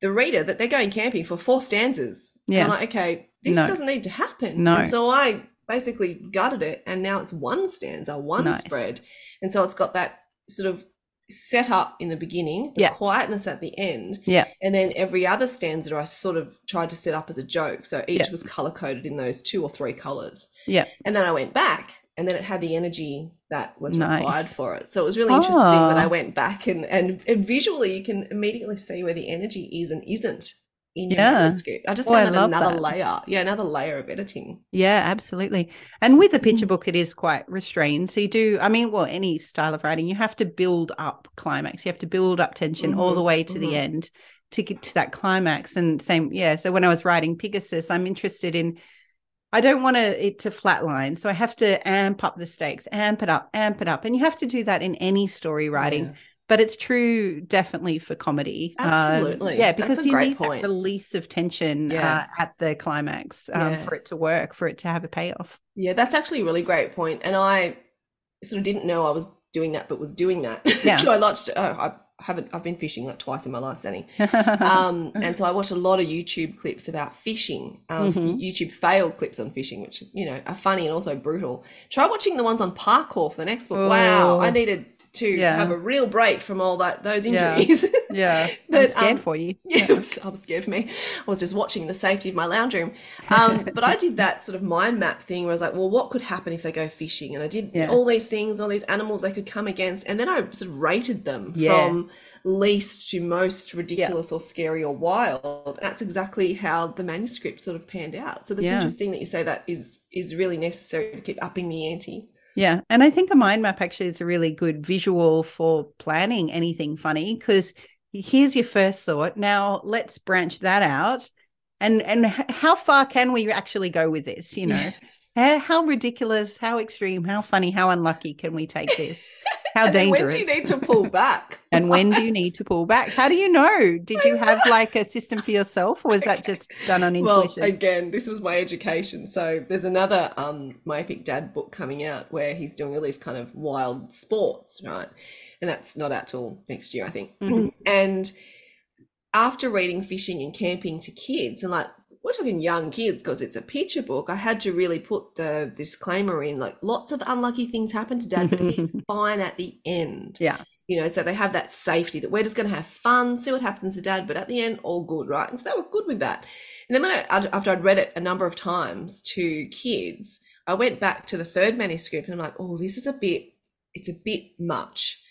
the reader that they're going camping for four stanzas. Yeah. And I'm like, okay, this No. doesn't need to happen. No. And so I basically gutted it, and now it's one stanza, one Nice. spread. And so it's got that sort of set up in the beginning, the Yeah. quietness at the end, Yeah. and then every other stanza I sort of tried to set up as a joke. So each Yeah. was color coded in those two or three colors. Yeah. And then I went back and then it had the energy that was required Nice. for it. So it was really interesting when Ah. I went back and, and, and visually you can immediately see where the energy is and isn't in your Yeah. manuscript. I just Oh, found love another that. layer. Yeah, another layer of editing. Yeah, absolutely. And with a Mm. picture book, it is quite restrained. So you do, I mean, well, any style of writing, you have to build up climax. You have to build up tension all the Mhm, way to the mhm. end to get to that climax. And same, yeah. So when I was writing Pegasus, I'm interested in, I don't want to, it to flatline. So I have to amp up the stakes, amp it up, amp it up. And you have to do that in any story writing. Yeah. But it's true definitely for comedy. Um, Absolutely. yeah, That's because a you need point. that release of tension Yeah. uh, at the climax um, Yeah. for it to work, for it to have a payoff. Yeah, that's actually a really great point. And I sort of didn't know I was doing that, but was doing that. Yeah. so I watched, oh, I haven't, I've been fishing like twice in my life, Zanni. um, and so I watch a lot of YouTube clips about fishing, um, Mhm. YouTube fail clips on fishing, which you know are funny and also brutal. Try watching the ones on parkour for the next book. Wow, Oh. I needed to Yeah. have a real break from all that those Yeah. injuries. yeah, I'm scared um, for you. Yeah, I was, I was scared for me. I was just watching the safety of my lounge room. Um, but I did that sort of mind map thing where I was like, well, what could happen if they go fishing? And I did Yeah. all these things, all these animals they could come against. And then I sort of rated them Yeah. from least to most ridiculous or scary or wild. That's exactly how the manuscript sort of panned out. So that's Yeah. interesting that you say that is is really necessary to keep upping the ante. Yeah, and I think a mind map actually is a really good visual for planning anything funny because here's your first thought. Now let's branch that out, and and how far can we actually go with this? You know, Yes. how, how ridiculous, how extreme, how funny, how unlucky can we take this? How dangerous? When do you need to pull back? and when do you need to pull back? How do you know? Did you have like a system for yourself, or was that just done on Well, intuition? again, this was my education. So there's another um my epic dad book coming out where he's doing all these kind of wild sports, right? And that's not out till next year, I think. Mhm. And after reading fishing and camping to kids, and like we're talking young kids because it's a picture book, I had to really put the disclaimer in like lots of unlucky things happen to dad, but he's fine at the end yeah, you know, so they have that safety that we're just going to have fun, see what happens to dad, but at the end, all good, right? And so they were good with that. And then when I, after I'd read it a number of times to kids, I went back to the third manuscript and I'm like, oh, this is a bit, it's a bit much.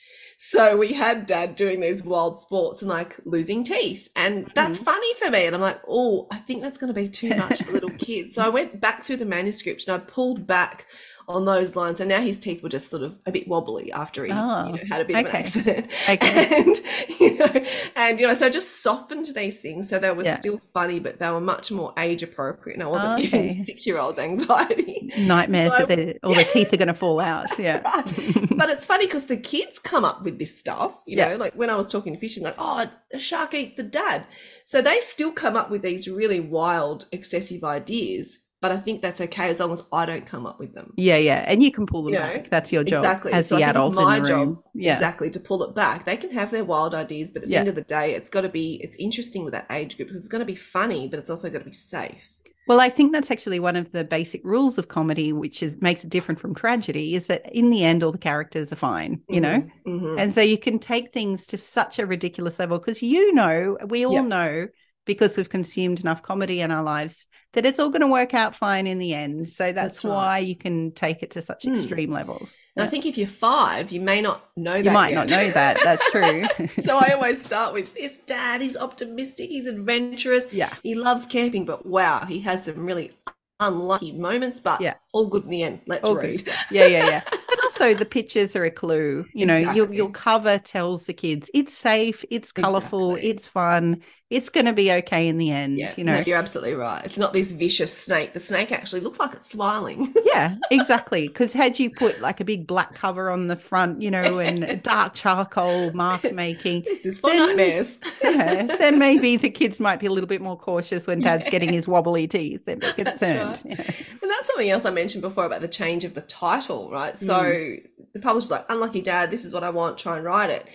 So we had dad doing these wild sports and like losing teeth. And that's mm-hmm. funny for me. And I'm like, oh, I think that's going to be too much for little kids. So I went back through the manuscript and I pulled back on those lines. And now his teeth were just sort of a bit wobbly after he Oh, you know, had a bit of an accident. Okay. And you know, and you know, so I just softened these things so they were Yeah. still funny, but they were much more age appropriate. And I wasn't Oh, giving six year olds anxiety. nightmares So- that all the teeth are going to fall out. Yeah, Right. But it's funny because the kids come up with this stuff, you Yeah. know, like when I was talking to fishing, like, oh, a shark eats the dad. So they still come up with these really wild, excessive ideas. But I think that's okay as long as I don't come up with them. Yeah, yeah, and you can pull them You know, back. That's your job exactly. as So the adult it's in my the job room. Yeah, exactly to pull it back. They can have their wild ideas, but at the Yeah. end of the day, it's got to be it's interesting with that age group because it's going to be funny, but it's also got to be safe. Well, I think that's actually one of the basic rules of comedy, which is makes it different from tragedy, is that in the end, all the characters are fine. You know, Mhm, mhm. and so you can take things to such a ridiculous level because you know, we all Yeah. know because we've consumed enough comedy in our lives that it's all going to work out fine in the end. So that's, That's right. why you can take it to such Hmm. extreme levels. And I think if you're five, you may not know that. you might yet. not know that. That's true. so I always start with this dad. He's optimistic. He's adventurous. yeah. He loves camping, but wow, he has some really unlucky moments. But Yeah. all good in the end. Let's All good. read. yeah, yeah, yeah. And also, the pictures are a clue. You know, your your cover tells the kids it's safe, it's colorful, Exactly. it's fun, it's going to be okay in the end. Yeah, you know, no, you're absolutely right. It's not this vicious snake. The snake actually looks like it's smiling. yeah, exactly. Because had you put like a big black cover on the front, you know, and dark charcoal mark making, this is for Then- nightmares. yeah, then maybe the kids might be a little bit more cautious when Dad's Yeah. getting his wobbly teeth. They're a bit That's concerned. right. Yeah. And that's something else I mentioned before about the change of the title, right? So Mm. the publisher's like, Unlucky Dad, this is what I want, try and write it.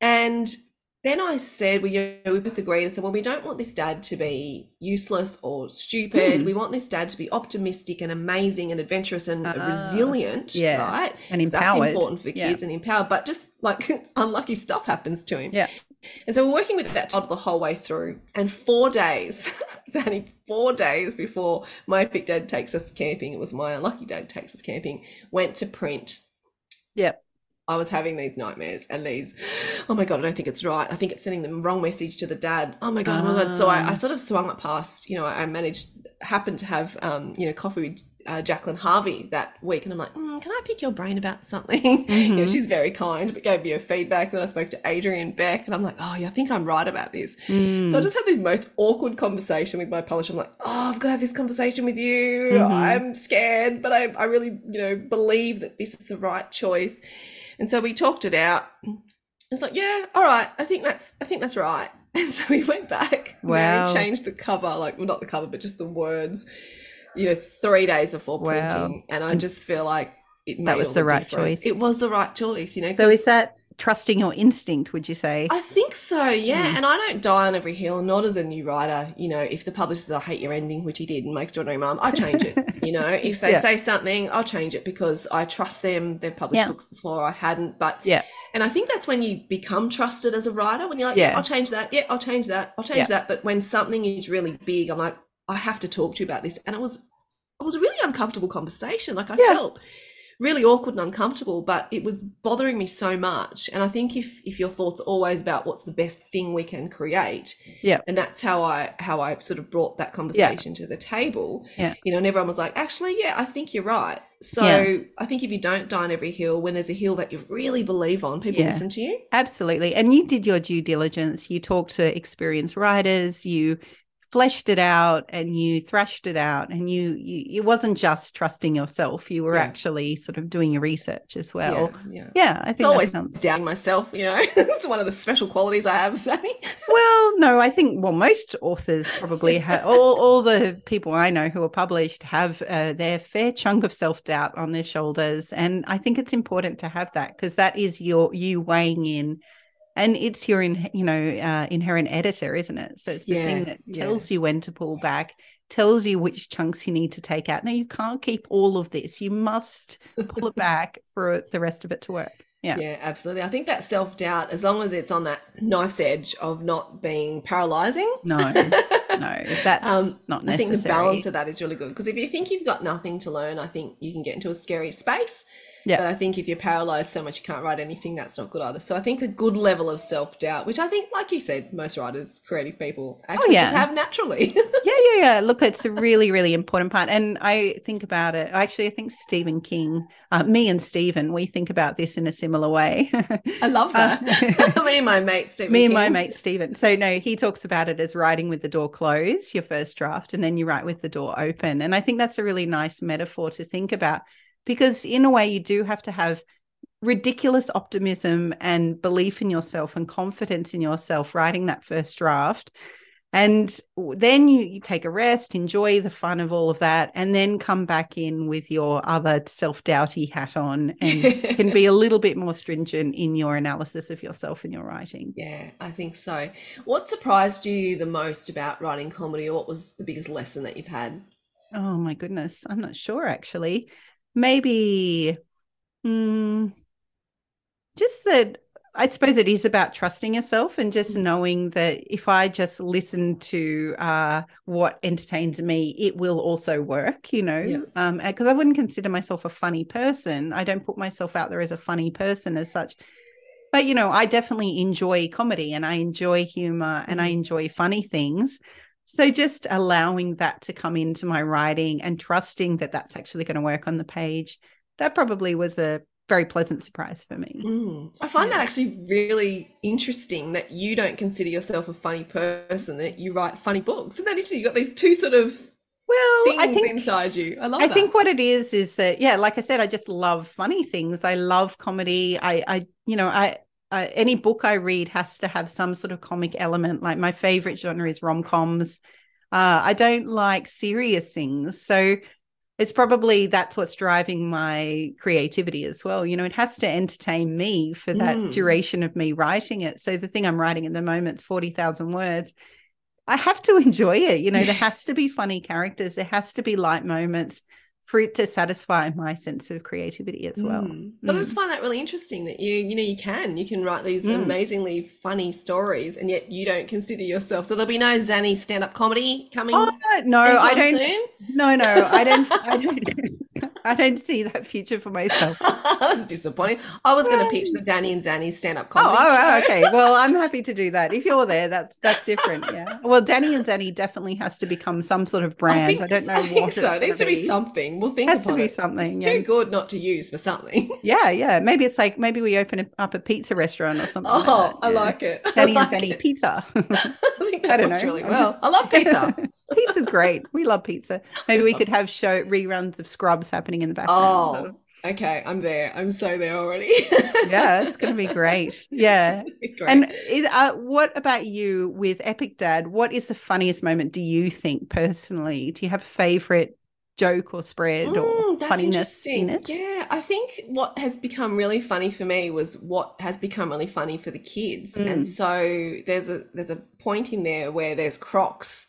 And then I said, we, you know, we both agreed and said, well, we don't want this dad to be useless or stupid. Mm. We want this dad to be optimistic and amazing and adventurous and Ah, resilient, yeah. right? And 'Cause That's important for Yeah. kids and empowered, but just like unlucky stuff happens to him. Yeah. And so we're working with that title the whole way through. And four days, only four days before my epic dad takes us camping, it was my unlucky dad takes us camping, went to print. Yep. I was having these nightmares and these, oh my God, I don't think it's right. I think it's sending the wrong message to the dad. Oh my God, oh my God. So I, I Ah. sort of swung it past, you know, I managed, happened to have, um, you know, coffee with uh, Jacqueline Harvey that week. And I'm like, mm, can I pick your brain about something? you know, Mhm. she's very kind, but gave me a feedback. Then I spoke to Adrian Beck and I'm like, oh, yeah, I think I'm right about this. Mm. So I just had this most awkward conversation with my publisher. I'm like, oh, I've got to have this conversation with you. Mhm. I'm scared, but I, I really, you know, believe that this is the right choice. And so we talked it out. It's like, yeah, all right, I think that's I think that's right. And so we went back. Wow. Mary changed the cover, like well not the cover, but just the words, you know, three days before Wow. printing. And I just feel like it made That was all the right difference. choice. It was the right choice, you know. So is that trusting your instinct? Would you say? I think so, yeah. Mm. And I don't die on every hill, not as a new writer. You know, if the publisher says, I hate your ending, which he did in My Extraordinary Mum, I change it. you know, if they Yeah. say something, I'll change it because I trust them. They've published Yeah. books before, I hadn't. But Yeah. And I think that's when you become trusted as a writer, when you're like, Yeah. yeah, I'll change that. Yeah, I'll change that. I'll change that. But when something is really big, I'm like, I have to talk to you about this. And it was it was a really uncomfortable conversation. Like I felt really awkward and uncomfortable, but it was bothering me so much. And I think if if your thoughts are always about what's the best thing we can create, Yeah. and that's how I how I sort of brought that conversation to the table. Yeah. You know, and everyone was like, actually, yeah, I think you're right. So Yeah. I think if you don't die on every hill, when there's a hill that you really believe on, people Yeah. listen to you. Absolutely. And you did your due diligence. You talked to experienced writers, you fleshed it out and you thrashed it out and you, you it wasn't just trusting yourself. You were Yeah. actually sort of doing your research as well. yeah, yeah. Yeah, I It's think always that sounds doubting myself, you know. it's one of the special qualities I have, Sally. Well, no, I think well, most authors probably have all, all the people I know who are published have uh, their fair chunk of self doubt on their shoulders, and I think it's important to have that because that is your you weighing in, and it's your in, you know uh, inherent editor, isn't it? So it's the Yeah, thing that yeah. tells you when to pull back, tells you which chunks you need to take out. Now you can't keep all of this; you must pull it back for the rest of it to work. Yeah. Yeah, absolutely. I think that self doubt, as long as it's on that knife's edge of not being paralyzing. No, no, that's Um, not necessary. I think the balance of that is really good because if you think you've got nothing to learn, I think you can get into a scary space. Yeah. But I think if you're paralyzed so much you can't write anything, that's not good either. So I think a good level of self doubt, which I think, like you said, most writers, creative people, actually yeah. just have naturally. yeah, yeah, yeah. Look, it's a really, really important part. And I think about it. Actually, I think Stephen King, uh, me and Stephen, we think about this in a similar way. I love that. Uh, Me and my mate, Stephen me and my mate Stephen. So no, he talks about it as writing with the door closed, your first draft, and then you write with the door open. And I think that's a really nice metaphor to think about because in a way you do have to have ridiculous optimism and belief in yourself and confidence in yourself writing that first draft. And then you, you take a rest, enjoy the fun of all of that, and then come back in with your other self doubty hat on and can be a little bit more stringent in your analysis of yourself and your writing. Yeah, I think so. What surprised you the most about writing comedy, or what was the biggest lesson that you've had? Oh my goodness. I'm not sure actually. Maybe hmm, just that I suppose it is about trusting yourself and just Mm. knowing that if I just listen to uh, what entertains me, it will also work, you know. Yeah. Um, because I wouldn't consider myself a funny person. I don't put myself out there as a funny person as such. But you know, I definitely enjoy comedy and I enjoy humor and I Mhm. enjoy funny things. So just allowing that to come into my writing and trusting that that's actually going to work on the page, that probably was a very pleasant surprise for me. Mm. I find that actually really interesting that you don't consider yourself a funny person, that you write funny books. Isn't that interesting? You've got these two sort of Well, things I think inside you. I love I that. think what it is is that yeah, like I said, I just love funny things. I love comedy. I I you know I. Uh, any book I read has to have some sort of comic element. Like my favorite genre is rom coms. Uh, I don't like serious things, so it's probably that's what's driving my creativity as well. You know, it has to entertain me for that Mm. duration of me writing it. So the thing I'm writing at the moment is forty thousand words. I have to enjoy it. You know, there has to be funny characters. There has to be light moments for it to satisfy my sense of creativity as well. Mm. But I Mm. just find that really interesting that you, you know, you can, you can write these Mm. amazingly funny stories, and yet you don't consider yourself. So there'll be no Zanni stand-up comedy coming. Oh no, anytime I don't. Soon? No, no, I don't. I don't. I don't see that future for myself. That's disappointing. I was going to pitch the um, Dani and Zanni stand-up Oh, comedy. oh, oh, okay. Well, I'm happy to do that. If you're there, that's that's different. Yeah. Well, Dani and Dani definitely has to become some sort of brand. I, don't know I think what so. It needs to gonna be something. We'll think Has to be it. something, It's yeah. too good not to use for something. Yeah, yeah. Maybe it's like maybe we open a- up a pizza restaurant or something. Oh, like that. I like it. Dani like and Zanni it. pizza. I think I that don't works know. really well. just- I love pizza. Pizza's great. We love pizza. Maybe we could have show reruns of Scrubs happening in the background. Oh, okay. I'm there. I'm so there already. yeah, it's going to be great. Yeah. Great. And is, uh, what about you with Epic Dad? What is the funniest moment do you think personally? Do you have a favorite joke or spread or Mm, funniness in it? Yeah, I think what has become really funny for me was what has become really funny for the kids. Mm. And so there's a there's a point in there where there's Crocs,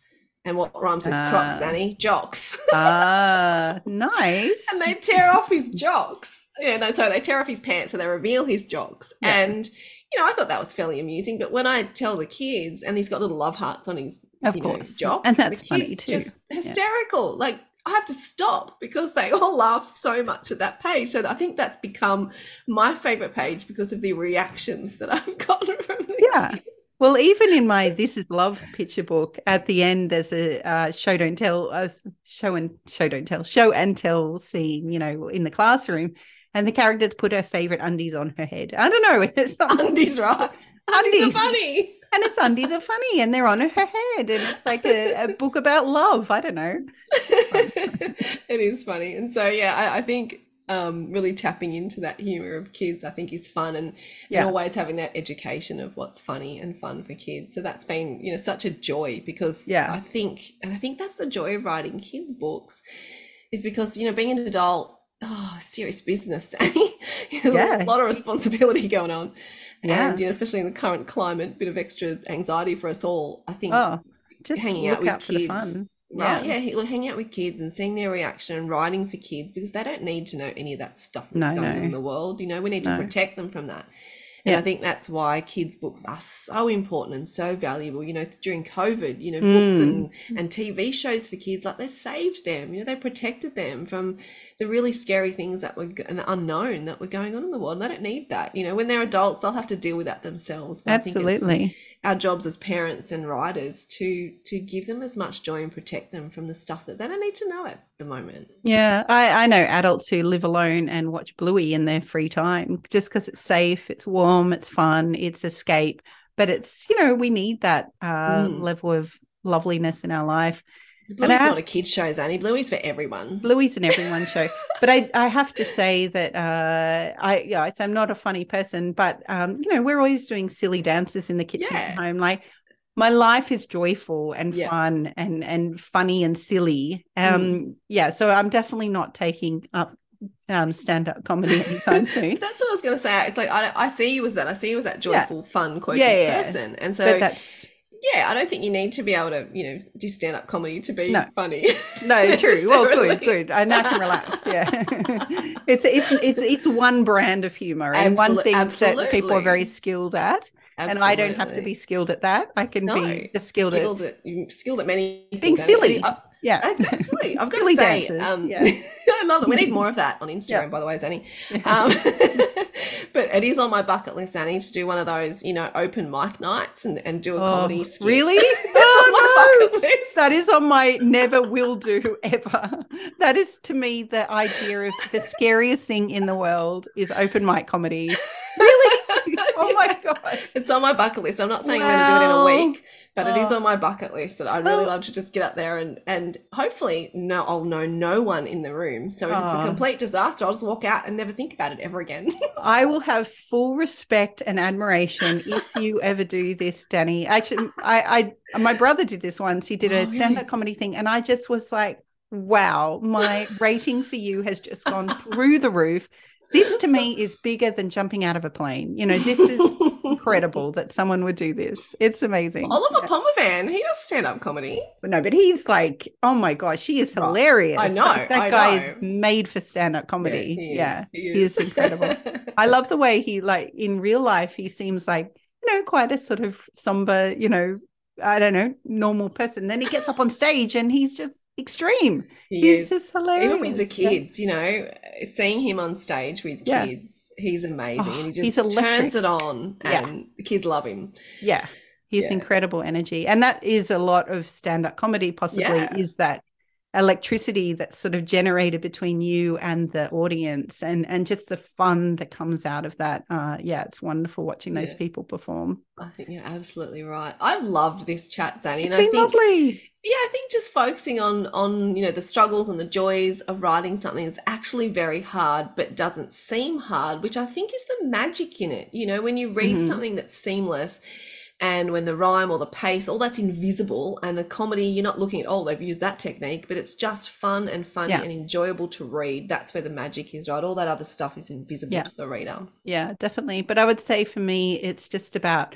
and what rhymes with Crocs, Ah. Annie? Jocks. Ah, nice. and they tear off his jocks. Yeah, no, so they tear off his pants, and they reveal his jocks. Yeah. And you know, I thought that was fairly amusing. But when I tell the kids, and he's got little love hearts on his, Of you know, course. jocks, And that's the funny too. Just hysterical. Like I have to stop because they all laugh so much at that page. So I think that's become my favorite page because of the reactions that I've gotten from the Yeah. kids. Well, even in my This Is Love picture book, at the end there's a uh, show don't tell, uh, show and show don't tell, show and tell scene, you know, in the classroom, and the characters put her favorite undies on her head. I don't know, it's not Undies, right? Undies, Undies. are funny. and its undies are funny, and they're on her head, and it's like a, a book about love. I don't know. it is funny. And so yeah, I, I think um really tapping into that humor of kids I think is fun and, Yeah. and always having that education of what's funny and fun for kids. So that's been, you know, such a joy because Yeah. I think and I think that's the joy of writing kids books is because, you know, being an adult, oh serious business. Yeah. a lot of responsibility going on. Yeah. And you know, especially in the current climate, bit of extra anxiety for us all. I think Oh, just hanging out with out for the kids. Right. Yeah. Yeah. look, hanging out with kids and seeing their reaction and writing for kids because they don't need to know any of that stuff that's No, going on no. in the world. You know, we need to No. protect them from that. And Yeah. I think that's why kids' books are so important and so valuable. You know, during COVID, you know, books Mm. and, and TV shows for kids, like they saved them, you know, they protected them from the really scary things that were and the unknown that were going on in the world. And they don't need that. You know, when they're adults, they'll have to deal with that themselves. But I think it's- Absolutely. our jobs as parents and writers to to give them as much joy and protect them from the stuff that they don't need to know at the moment. Yeah, I, I know adults who live alone and watch Bluey in their free time just because it's safe, it's warm, it's fun, it's escape. But it's, you know, we need that uh, Mm. level of loveliness in our life. Bluey's have- not a kids show, Zanni. Bluey's for everyone. Bluey's an everyone show. But I, I have to say that uh, I, yeah, I'm not a funny person, but um, you know, we're always doing silly dances in the kitchen at home. Like my life is joyful and Yeah. fun and and funny and silly. Mm. Um, yeah, so I'm definitely not taking up um stand-up comedy anytime soon. That's what I was going to say. It's like I, I see you as that. I see you as that Yeah. joyful, fun, quirky Yeah, yeah. person. And so, but that's yeah, I don't think you need to be able to, you know, do stand up comedy to be No. funny. no true. Well, good, good. I now can relax. Yeah, it's it's it's it's one brand of humor and one Absolute- thing that people are very skilled at. and I don't have to be skilled at that. I can no, be skilled, skilled at at, skilled at many Being things, silly. I- yeah. Exactly. I've got Silly to say, um, yeah. I love it. We need more of that on Instagram, Yeah. by the way, Zanni. Um, but it is on my bucket list, Zanni, to do one of those, you know, open mic nights and, and do a comedy Oh, skit. really? Oh, on my bucket list. That is on my never will do ever. That is to me the idea of the scariest thing in the world is open mic comedy. Really? oh my gosh. It's on my bucket list. I'm not saying I'm going to do it in a week, but it is Oh. on my bucket list that I'd really Well- love to just get up there and and hopefully no I'll know no one in the room. So if it's Oh. a complete disaster, I'll just walk out and never think about it ever again. I will have full respect and admiration if you ever do this, Dani. Actually, I, I my brother did this once. He did Oh, a really? stand-up comedy thing, and I just was like, wow, my rating for you has just gone through the roof. This to me is bigger than jumping out of a plane. You know, this is incredible that someone would do this. It's amazing. Oliver Phommavanh, he does stand up comedy. But no, but he's like, oh my gosh, he is hilarious. I know, Like, that I guy know. is made for stand-up comedy. he is, Yeah, he he is incredible. I love the way he like in real life he seems like, you know, quite a sort of somber, you know, I don't know, normal person. Then he gets up on stage and he's just extreme. He He's is. just hilarious. Even with the Yeah. kids, you know, seeing him on stage with Yeah. kids, he's amazing. Oh, and he oh, just electric. turns it on Yeah. and the kids love him. Yeah. His Yeah. incredible energy. And that is a lot of stand up comedy, possibly, Yeah. is that electricity that's sort of generated between you and the audience and and just the fun that comes out of that. Uh yeah, it's wonderful watching those Yeah. people perform. I think you're absolutely right. I've loved this chat, Zanni. It's and I been think lovely. yeah, I think just focusing on on you know the struggles and the joys of writing something that's actually very hard but doesn't seem hard, which I think is the magic in it. You know, when you read Mhm. something that's seamless and when the rhyme or the pace, all that's invisible, and the comedy, you're not looking at oh they've used that technique, but it's just fun and funny Yeah. and enjoyable to read. That's where the magic is, right? All that other stuff is invisible Yeah. to the reader. Yeah, definitely. But I would say for me, it's just about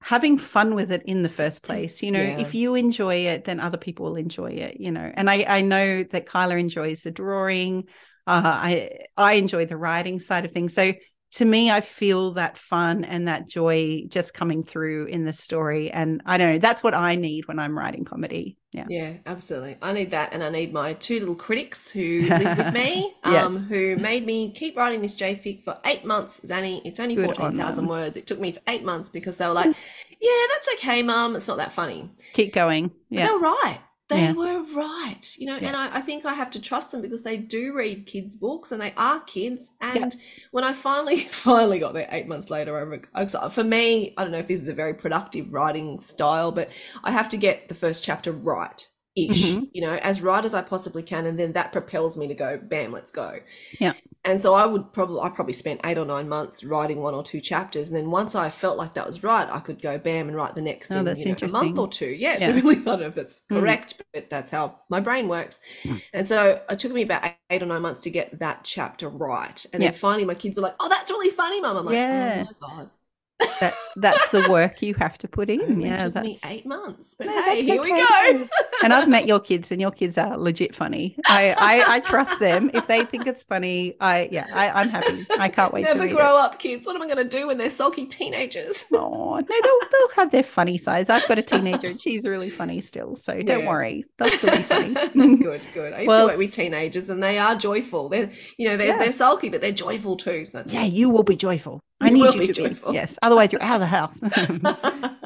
having fun with it in the first place. You know, Yeah. if you enjoy it, then other people will enjoy it, you know. And I, I know that Kyla enjoys the drawing. Uh, I I enjoy the writing side of things. So to me, I feel that fun and that joy just coming through in the story. And I don't know, that's what I need when I'm writing comedy. Yeah. Yeah, absolutely. I need that, and I need my two little critics who live with me, um, Yes. who made me keep writing this JFIC for eight months. Zanni, it's only Good on fourteen thousand words. It took me for eight months because they were like, "Yeah, that's okay, Mum. It's not that funny." Keep going. But Yeah. They were right. They Yeah. were right. You know, Yeah. and I, I think I have to trust them because they do read kids' books and they are kids. And when I finally, finally got there eight months later, I for me, I don't know if this is a very productive writing style, but I have to get the first chapter right. Ish, Mhm. you know, as right as I possibly can, and then that propels me to go, bam, let's go. Yeah. And so I would probably, I probably spent eight or nine months writing one or two chapters, and then once I felt like that was right, I could go, bam, and write the next Oh, in you know, a month or two. Yeah, it's Yeah. a really, I don't know if that's Mm. correct, but that's how my brain works. Mm. And so it took me about eight- eight or nine months to get that chapter right. And Yeah. then finally my kids were like, oh, that's really funny, mum. I'm like, Yeah. oh my God. That that's the work you have to put in. It Yeah. took That's me eight months. But No, hey, here we go. and I've met your kids, and your kids are legit funny. I, I, I trust them. If they think it's funny, I yeah, I, I'm happy. I can't wait to Never read grow up, kids. What am I going to do when they're sulky teenagers? Oh no, they'll they'll have their funny sides. I've got a teenager, and she's really funny still. So don't worry, they'll still be funny. good, good. I used Well, to work with teenagers, and they are joyful. They're, you know, they're Yeah. they're sulky, but they're joyful too. So that's yeah, you will be joyful. I need you be to joyful. be. Yes, otherwise you're out of the house.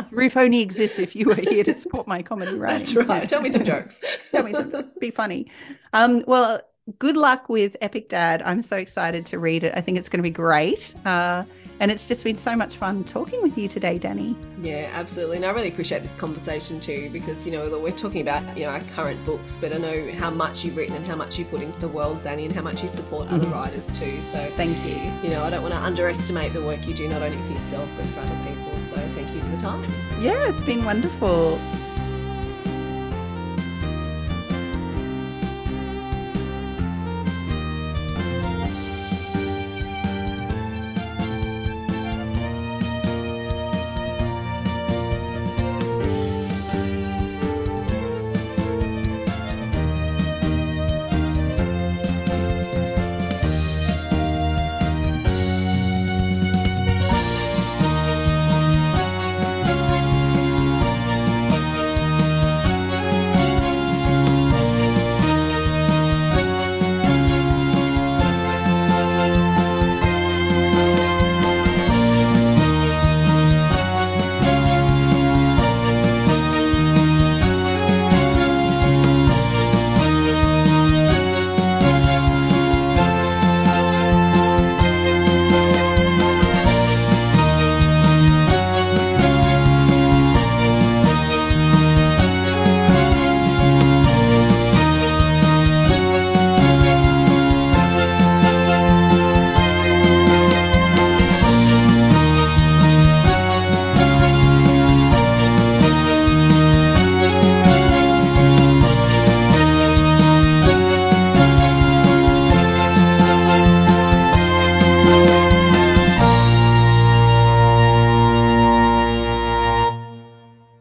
Roof only exists if you were here to support my comedy writing. that's right. Yeah. Tell me some jokes. Tell me something. Be funny. Um, well, good luck with Epic Dad. I'm so excited to read it. I think it's going to be great. Uh, and it's just been so much fun talking with you today, Dani. Yeah, absolutely. And I really appreciate this conversation too, because, you know, we're talking about, you know, our current books, but I know how much you've written and how much you put into the world, Zanny, and how much you support other Mhm. writers too. So, Thank you. you know, I don't want to underestimate the work you do, not only for yourself, but for other people. So thank you for the time. Yeah, it's been wonderful.